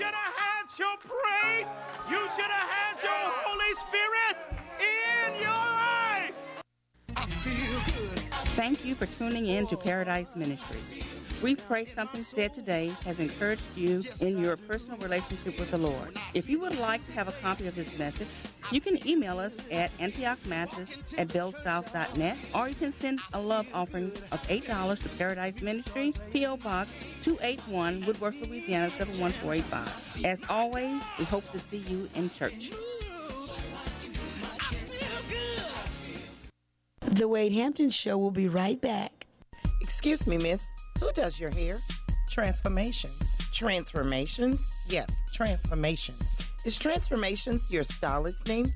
should have had your praise. You should have had your Holy Spirit in your life. Thank you for tuning in to Paradise Ministry. We pray something said today has encouraged you in your personal relationship with the Lord. If you would like to have a copy of this message, you can email us at antiochmathis at bellsouth.net or you can send a love offering of $8 to Paradise Ministry, P.O. Box 281, Woodworth, Louisiana 71485. As always, we hope to see you in church. The Wade Hampton Show will be right back. Excuse me, miss. Who does your hair? Transformations. Transformations? Yes, transformations. Is Transformations your stylist name?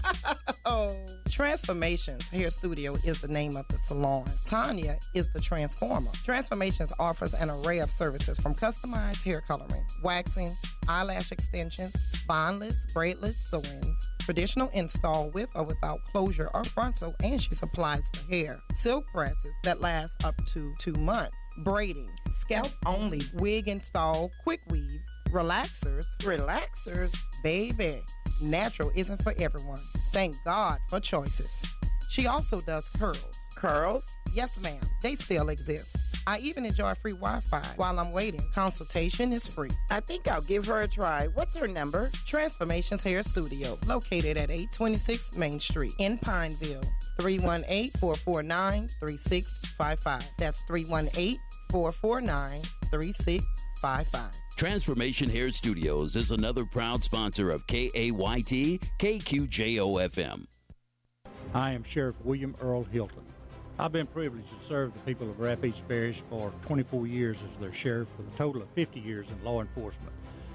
oh, Transformations Hair Studio is the name of the salon. Tanya is the transformer. Transformations offers an array of services from customized hair coloring, waxing, eyelash extensions, bondless, braidless sew-ins, traditional install with or without closure or frontal, and she supplies the hair. Silk presses that last up to two months braiding, scalp only, wig install, quick weaves, relaxers, relaxers, baby. Natural isn't for everyone. Thank God for choices. She also does curls. Curls? Yes, ma'am. They still exist. I even enjoy free Wi Fi while I'm waiting. Consultation is free. I think I'll give her a try. What's her number? Transformations Hair Studio, located at 826 Main Street in Pineville. 318 449 3655. That's 318 449 3655. Transformation Hair Studios is another proud sponsor of KAYT KQJOFM. I am Sheriff William Earl Hilton. I've been privileged to serve the people of Rapides Parish for 24 years as their sheriff with a total of 50 years in law enforcement.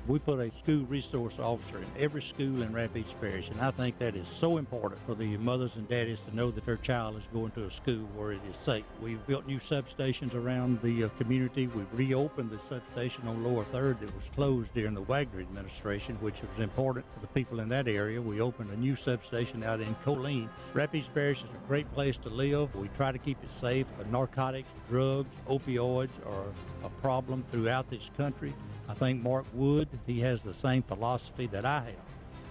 We put a school resource officer in every school in Rapides Parish, and I think that is so important for the mothers and daddies to know that their child is going to a school where it is safe. We've built new substations around the uh, community. We've reopened the substation on Lower Third that was closed during the Wagner administration, which was important for the people in that area. We opened a new substation out in Colleen. Rapides Parish is a great place to live. We try to keep it safe. Narcotics, drugs, opioids are a problem throughout this country. I think Mark Wood, he has the same philosophy that I have.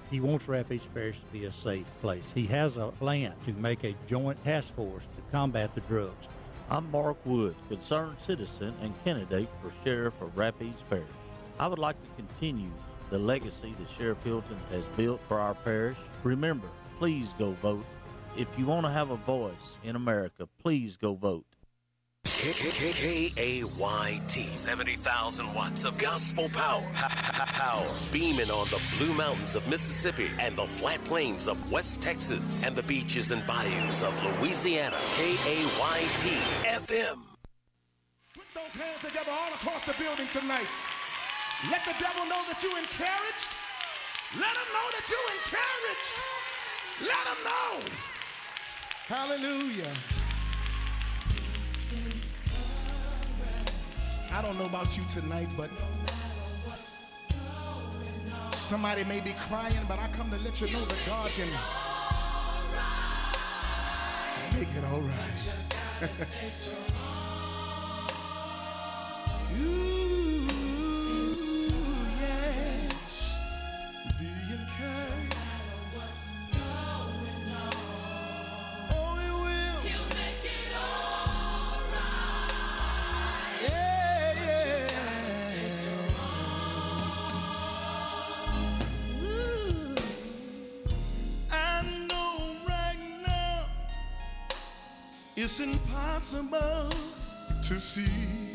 He wants Rapides Parish to be a safe place. He has a plan to make a joint task force to combat the drugs. I'm Mark Wood, concerned citizen and candidate for Sheriff of Rapides Parish. I would like to continue the legacy that Sheriff Hilton has built for our parish. Remember, please go vote. If you want to have a voice in America, please go vote. K-A-Y-T. 70,000 watts of gospel power. Power. Beaming on the blue mountains of Mississippi and the flat plains of West Texas and the beaches and bayous of Louisiana. K-A-Y-T FM. Put those hands together all across the building tonight. Let the devil know that you encouraged. Let him know that you encouraged. Let him know. Hallelujah. I don't know about you tonight, but somebody may be crying, but I come to let you know that God can make it all right. it's impossible to see.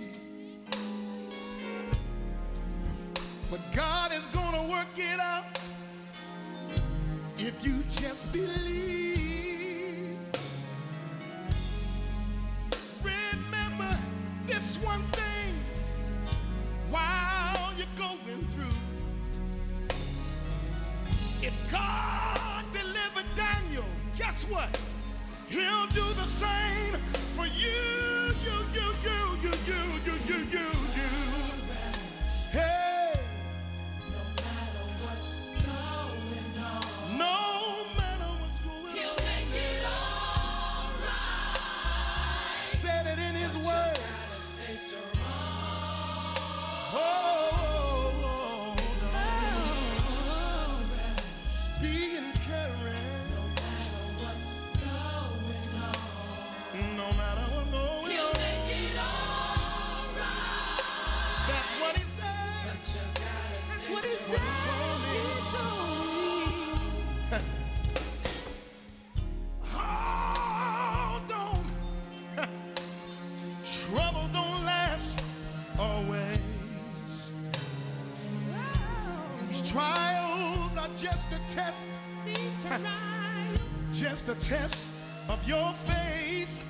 A test of your faith.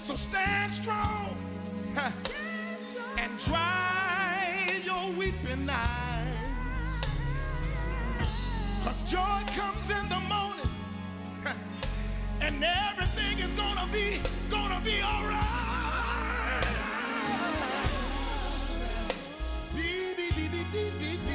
So stand strong huh, and dry your weeping eyes. Cause joy comes in the morning and everything is gonna be, gonna be alright. Be, be, be, be, be, be, be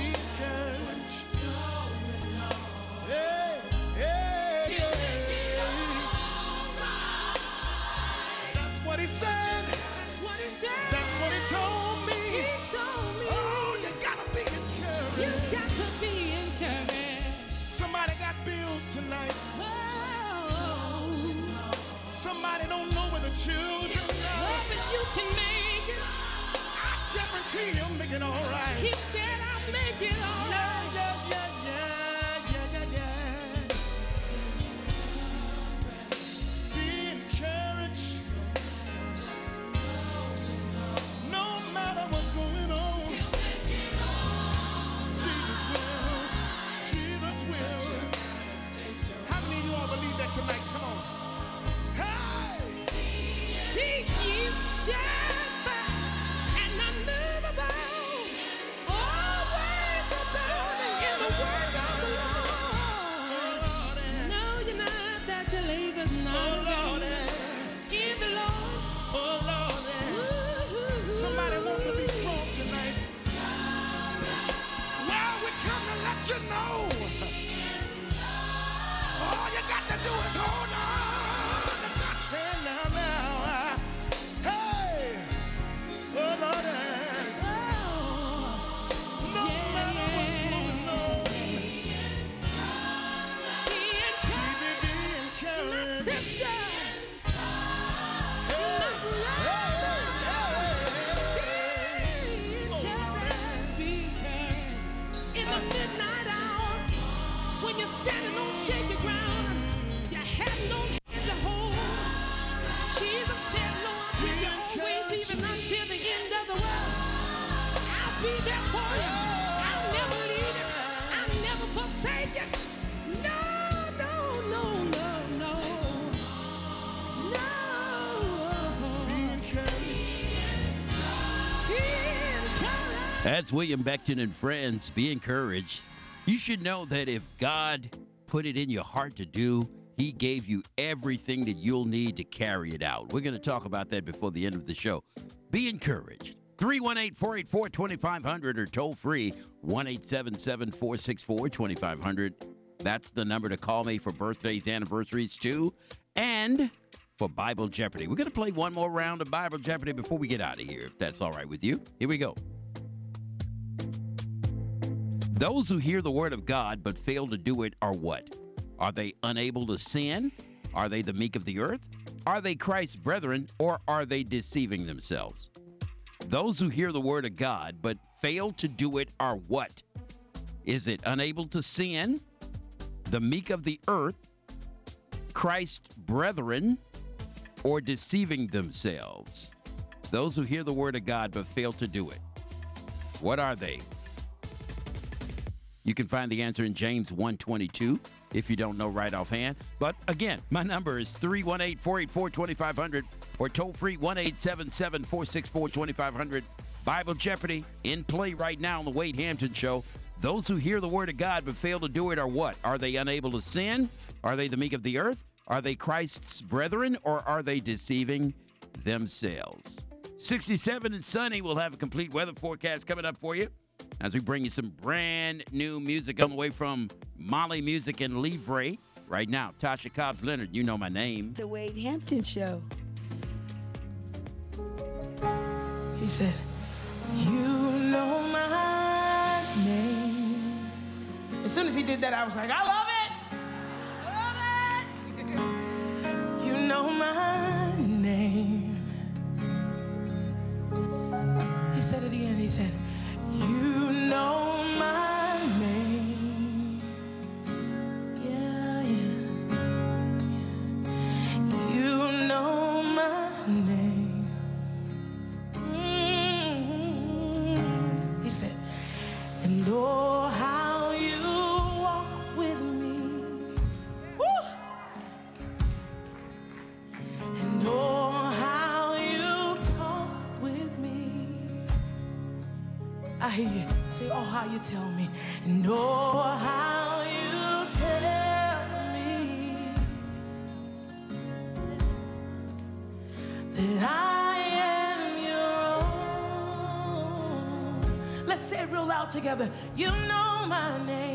Somebody don't know where the children are. Oh, but you can make it. I guarantee you'll make it all right. He said I'll make it all That's William Becton and friends. Be encouraged. You should know that if God put it in your heart to do, He gave you everything that you'll need to carry it out. We're going to talk about that before the end of the show. Be encouraged. 318 484 2500 or toll free 1 877 464 2500. That's the number to call me for birthdays, anniversaries, too, and for Bible Jeopardy. We're going to play one more round of Bible Jeopardy before we get out of here, if that's all right with you. Here we go. Those who hear the word of God but fail to do it are what? Are they unable to sin? Are they the meek of the earth? Are they Christ's brethren or are they deceiving themselves? Those who hear the word of God but fail to do it are what? Is it unable to sin? The meek of the earth? Christ's brethren? Or deceiving themselves? Those who hear the word of God but fail to do it. What are they? You can find the answer in James 122 if you don't know right offhand. But again, my number is 318 484 2500 or toll free 1 877 464 2500. Bible Jeopardy in play right now on the Wade Hampton Show. Those who hear the word of God but fail to do it are what? Are they unable to sin? Are they the meek of the earth? Are they Christ's brethren or are they deceiving themselves? 67 and sunny. We'll have a complete weather forecast coming up for you as we bring you some brand new music coming away from Molly Music and Libre. Right now, Tasha Cobbs Leonard, you know my name. The Wade Hampton Show. He said, You know my name. As soon as he did that, I was like, I love it. I love it. you know my name. He said it again. he said, you know Say, oh, how you tell me. And oh, how you tell me that I am your own. Let's say it real loud together. You know my name.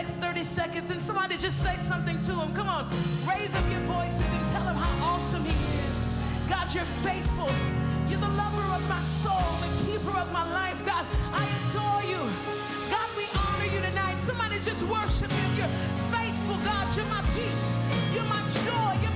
next 30 seconds and somebody just say something to him. Come on, raise up your voices and tell him how awesome he is. God, you're faithful. You're the lover of my soul, the keeper of my life. God, I adore you. God, we honor you tonight. Somebody just worship him. You're faithful, God. You're my peace. You're my joy. You're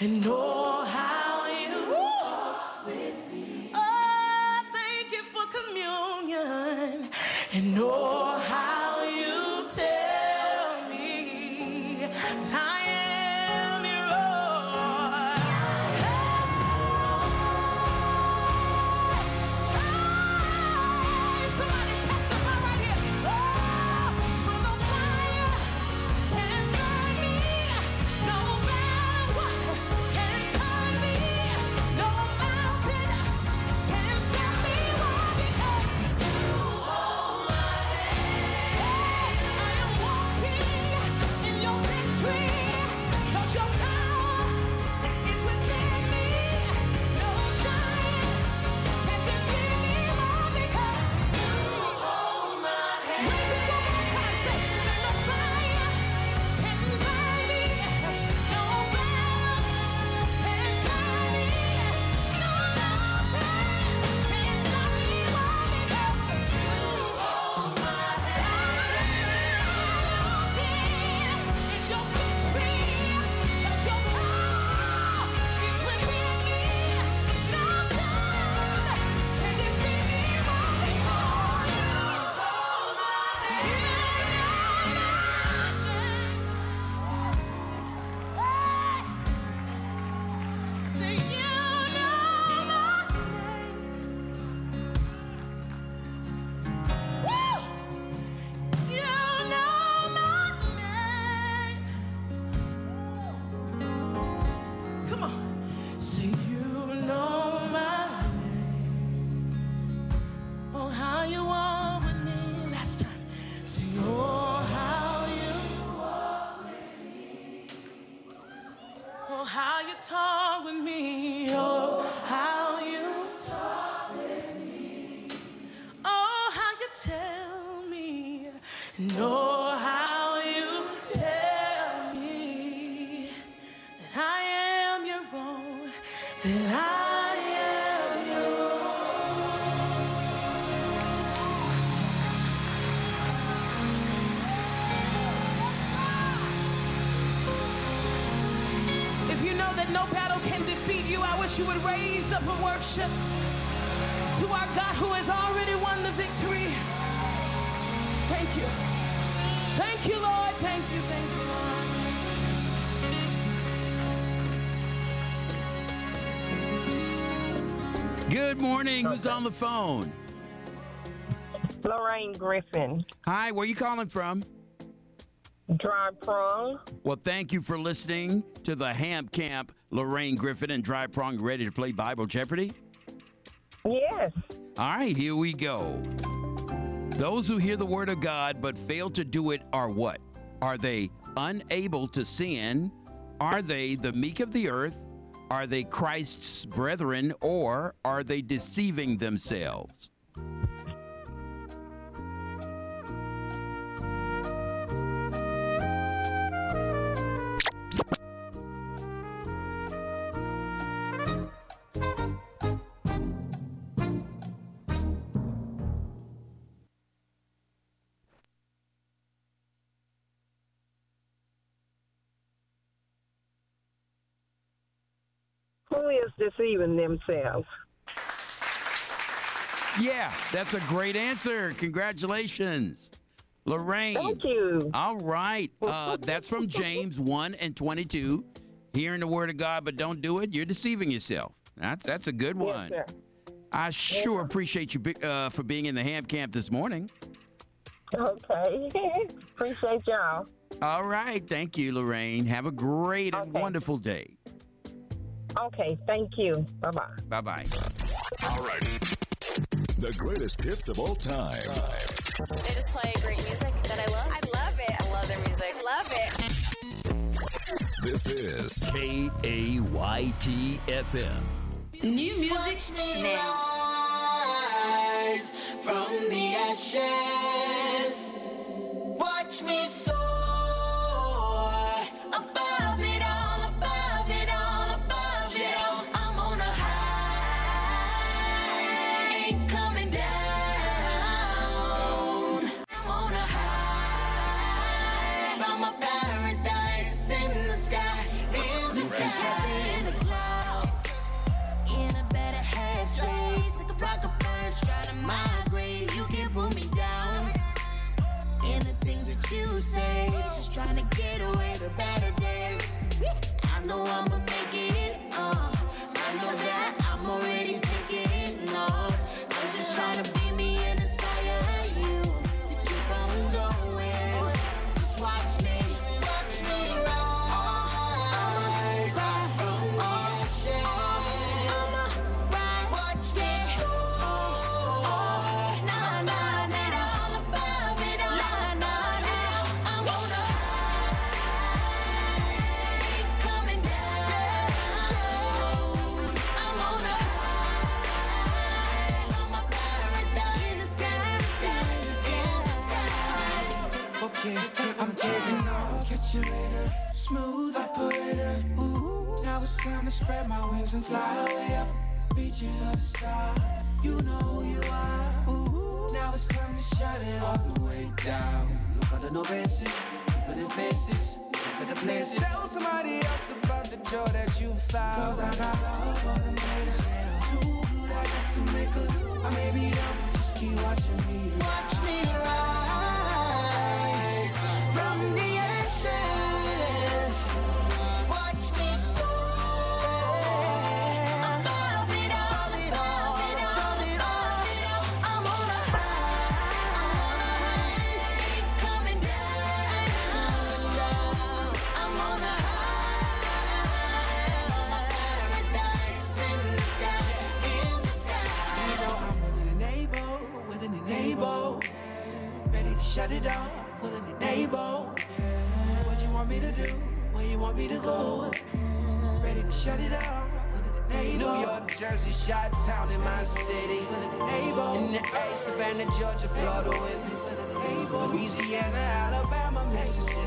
and no Good morning. Who's on the phone? Lorraine Griffin, Hi, where are you calling from? Dry Prong. Well, thank you for listening to the Ham Camp. Lorraine Griffin and Dry Prong ready to play Bible Jeopardy? Yes. All right, here we go. Those who hear the word of God but fail to do it are what? Are they unable to sin? Are they the meek of the earth? Are they Christ's brethren? Or are they deceiving themselves? Is deceiving themselves? Yeah, that's a great answer. Congratulations. Lorraine. Thank you. All right. Uh, that's from James 1 and 22. Hearing the word of God, but don't do it, you're deceiving yourself. That's that's a good one. Yes. I sure appreciate you uh, for being in the ham camp this morning. Okay. Appreciate y'all. All right. Thank you, Lorraine. Have a great and wonderful day. Okay. Thank you. Bye bye. Bye bye. All right. The greatest hits of all time. They just play great music that I love. I love it. I love their music. Love it. This is K A Y T F M. New music now. rise from the ashes. And fly away up. Reaching for the star. You know who you are. Ooh, now it's time to shut it all the way down. Look under no benches, put in faces. For the places. Tell somebody else about the joy that you found. Cause I got love for the haters. Too good, I got to make a. I may be but just keep watching me. Watch shut it and able. What you want me to do? Where you want me to go? Ready to shut it off, willing and able. New York, Jersey, Shot Town in my city. In the A, Savannah, Georgia, Florida with me. Louisiana, Alabama, Mississippi.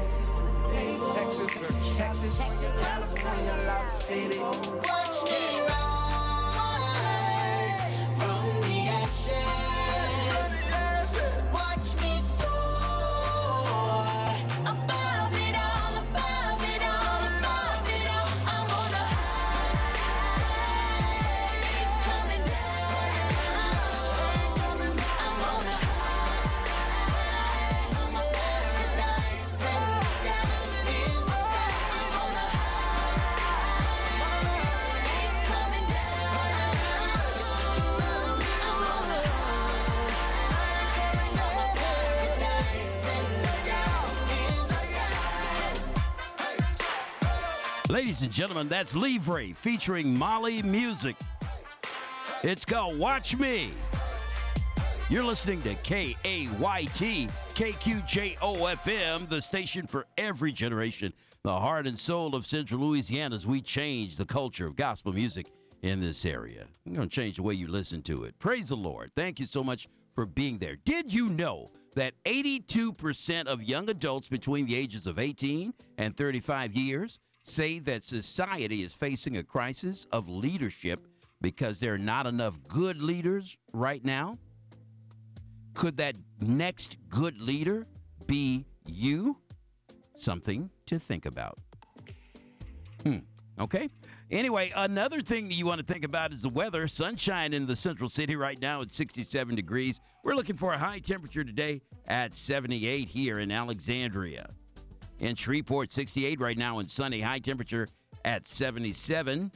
Texas, Texas, California, Lob City. Watch me rise Ladies and gentlemen, that's Livre featuring Molly Music. It's called Watch Me. You're listening to K-A-Y-T, KQJO-FM, the station for every generation, the heart and soul of Central Louisiana as we change the culture of gospel music in this area. We're going to change the way you listen to it. Praise the Lord. Thank you so much for being there. Did you know that 82% of young adults between the ages of 18 and 35 years say that society is facing a crisis of leadership because there are not enough good leaders right now? Could that next good leader be you? Something to think about. Hmm. Okay. Anyway, another thing that you want to think about is the weather. Sunshine in the central city right now at 67 degrees. We're looking for a high temperature today at 78 here in Alexandria. In Shreveport, 68 right now and sunny. High temperature at 77.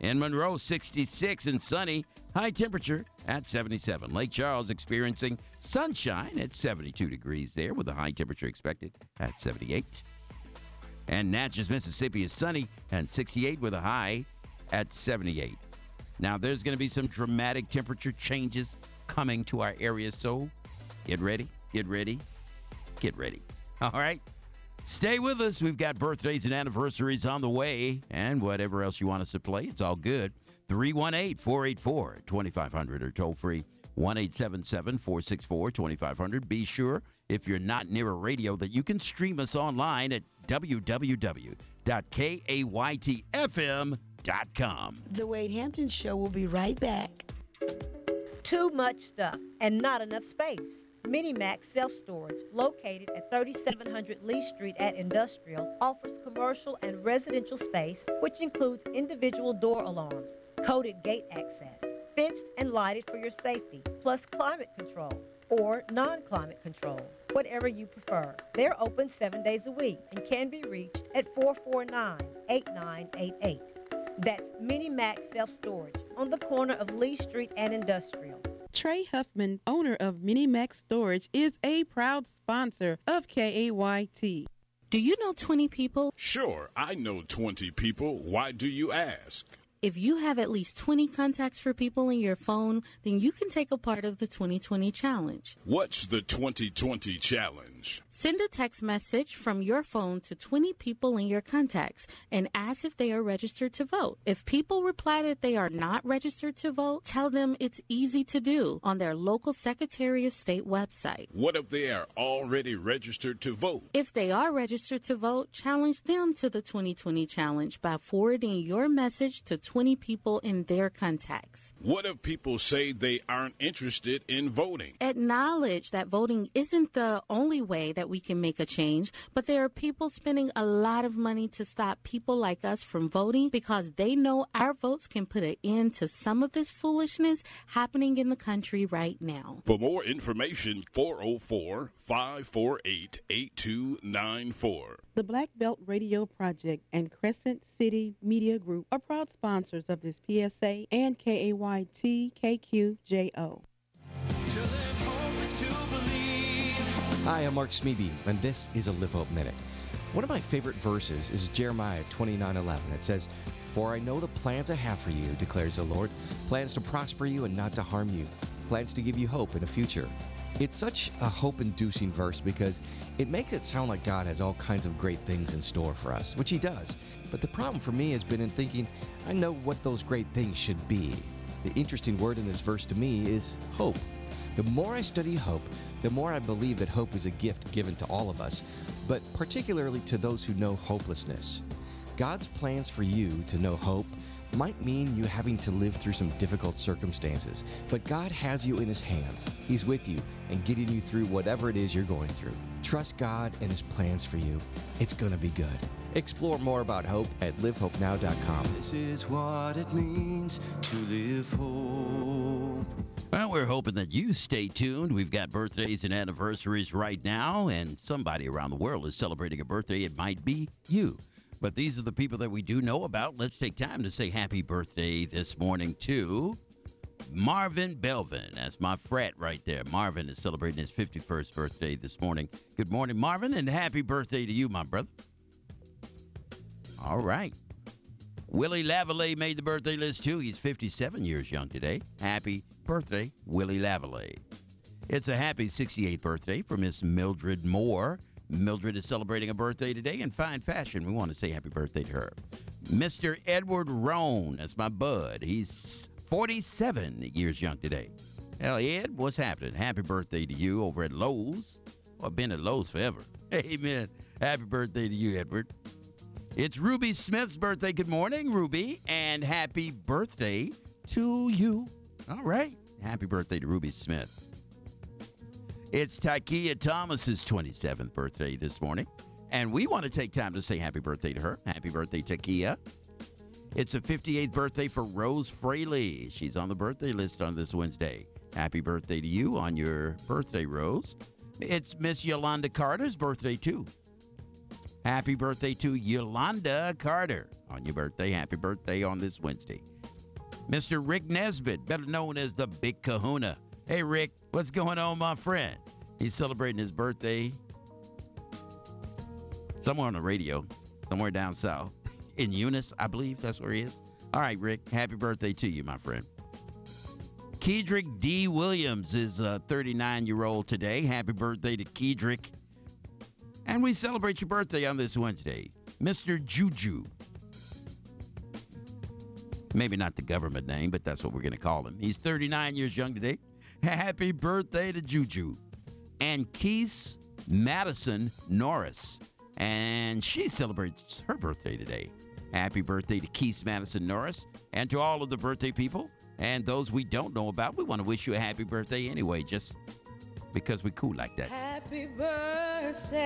In Monroe, 66 and sunny. High temperature at 77. Lake Charles experiencing sunshine at 72 degrees there with a high temperature expected at 78. And Natchez, Mississippi is sunny and 68 with a high at 78. Now, there's going to be some dramatic temperature changes coming to our area, so get ready, get ready, get ready. All right? Stay with us. We've got birthdays and anniversaries on the way, and whatever else you want us to play, it's all good. 318 484 2500 or toll free 1 877 464 2500. Be sure, if you're not near a radio, that you can stream us online at www.kaytfm.com. The Wade Hampton Show will be right back. Too much stuff and not enough space. Minimax Self Storage, located at 3700 Lee Street at Industrial, offers commercial and residential space, which includes individual door alarms, coded gate access, fenced and lighted for your safety, plus climate control or non climate control. whatever you prefer. They're open seven days a week and can be reached at 449 8988. That's Minimax Self Storage on the corner of Lee Street and Industrial. Trey Huffman, owner of Minimax Storage, is a proud sponsor of KAYT. Do you know 20 people? Sure, I know 20 people. Why do you ask? If you have at least 20 contacts for people in your phone, then you can take a part of the 2020 challenge. What's the 2020 challenge? Send a text message from your phone to 20 people in your contacts and ask if they are registered to vote. If people reply that they are not registered to vote, tell them it's easy to do on their local Secretary of State website. What if they are already registered to vote? If they are registered to vote, challenge them to the 2020 challenge by forwarding your message to 20 people in their contacts. What if people say they aren't interested in voting? Acknowledge that voting isn't the only way that we can make a change, but there are people spending a lot of money to stop people like us from voting because they know our votes can put an end to some of this foolishness happening in the country right now. For more information, 404 548 8294. The Black Belt Radio Project and Crescent City Media Group are proud sponsors of this PSA and KAYT Hi, I'm Mark Smeby, and this is a Live Hope Minute. One of my favorite verses is Jeremiah 29 11. It says, For I know the plans I have for you, declares the Lord plans to prosper you and not to harm you, plans to give you hope in a future. It's such a hope inducing verse because it makes it sound like God has all kinds of great things in store for us, which He does. But the problem for me has been in thinking, I know what those great things should be. The interesting word in this verse to me is hope. The more I study hope, the more I believe that hope is a gift given to all of us, but particularly to those who know hopelessness. God's plans for you to know hope might mean you having to live through some difficult circumstances, but God has you in His hands. He's with you and getting you through whatever it is you're going through. Trust God and His plans for you. It's going to be good. Explore more about hope at livehopenow.com. This is what it means to live hope. Well, we're hoping that you stay tuned. We've got birthdays and anniversaries right now, and somebody around the world is celebrating a birthday. It might be you. But these are the people that we do know about. Let's take time to say happy birthday this morning to Marvin Belvin. That's my frat right there. Marvin is celebrating his 51st birthday this morning. Good morning, Marvin, and happy birthday to you, my brother. All right. Willie Lavallee made the birthday list too. He's 57 years young today. Happy birthday, Willie Lavallee. It's a happy 68th birthday for Miss Mildred Moore. Mildred is celebrating a birthday today in fine fashion. We want to say happy birthday to her. Mr. Edward Roan, that's my bud. He's 47 years young today. Hell, Ed, what's happening? Happy birthday to you over at Lowe's. I've been at Lowe's forever. Amen. Happy birthday to you, Edward. It's Ruby Smith's birthday. Good morning, Ruby, and happy birthday to you. All right. Happy birthday to Ruby Smith. It's Takia Thomas's 27th birthday this morning, and we want to take time to say happy birthday to her. Happy birthday, Takia. It's a 58th birthday for Rose Fraley. She's on the birthday list on this Wednesday. Happy birthday to you on your birthday, Rose. It's Miss Yolanda Carter's birthday, too. Happy birthday to Yolanda Carter on your birthday. Happy birthday on this Wednesday. Mr. Rick Nesbitt, better known as the Big Kahuna. Hey, Rick, what's going on, my friend? He's celebrating his birthday somewhere on the radio, somewhere down south. In Eunice, I believe that's where he is. All right, Rick, happy birthday to you, my friend. Kedrick D. Williams is a 39 year old today. Happy birthday to Kedrick. And we celebrate your birthday on this Wednesday. Mr. Juju. Maybe not the government name, but that's what we're going to call him. He's 39 years young today. Happy birthday to Juju. And Keith Madison Norris. And she celebrates her birthday today. Happy birthday to Keith Madison Norris and to all of the birthday people and those we don't know about. We want to wish you a happy birthday anyway, just because we're cool like that. Happy birthday.